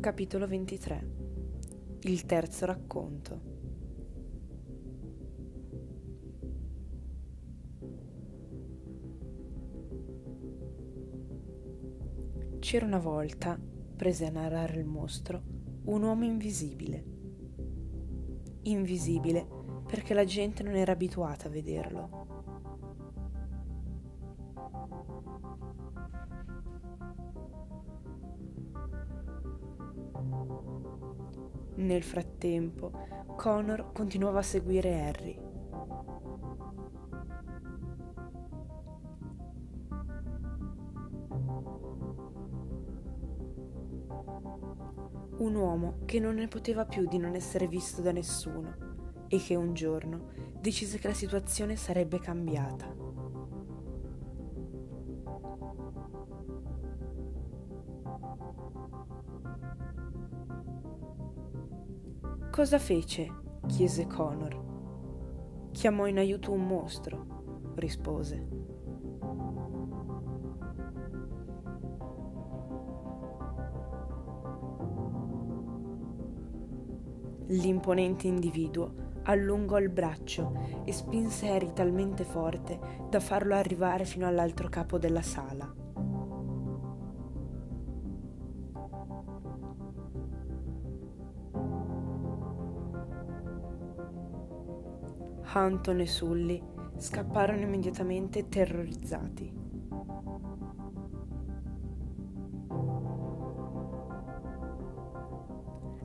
Capitolo 23 Il terzo racconto C'era una volta, prese a narrare il mostro, un uomo invisibile. Invisibile perché la gente non era abituata a vederlo. Nel frattempo, Connor continuava a seguire Harry. Un uomo che non ne poteva più di non essere visto da nessuno e che un giorno decise che la situazione sarebbe cambiata. Cosa fece? chiese Connor. Chiamò in aiuto un mostro, rispose. L'imponente individuo allungò il braccio e spinse Harry talmente forte da farlo arrivare fino all'altro capo della sala. Hunton e Sully scapparono immediatamente terrorizzati.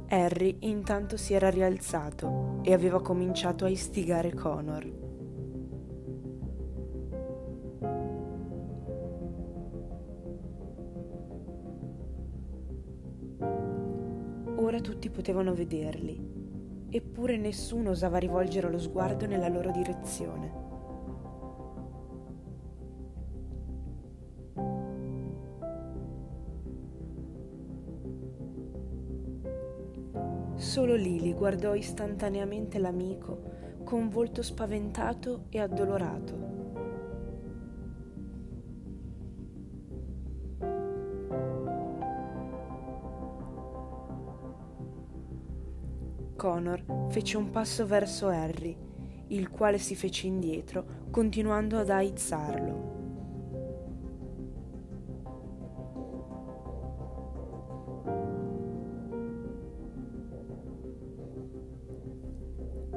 Harry intanto si era rialzato e aveva cominciato a istigare Connor. Ora tutti potevano vederli eppure nessuno osava rivolgere lo sguardo nella loro direzione. Solo Lily guardò istantaneamente l'amico con volto spaventato e addolorato. Connor fece un passo verso Harry, il quale si fece indietro, continuando ad aizzarlo.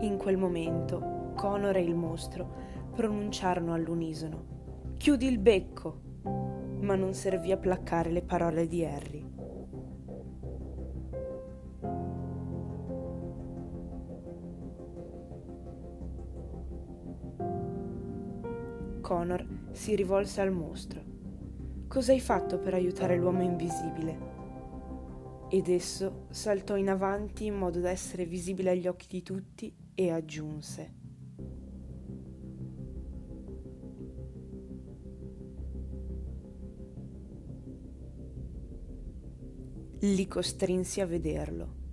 In quel momento, Connor e il mostro pronunciarono all'unisono: Chiudi il becco! Ma non servì a placare le parole di Harry. Connor si rivolse al mostro. Cosa hai fatto per aiutare l'uomo invisibile? Ed esso saltò in avanti in modo da essere visibile agli occhi di tutti e aggiunse. Li costrinsi a vederlo.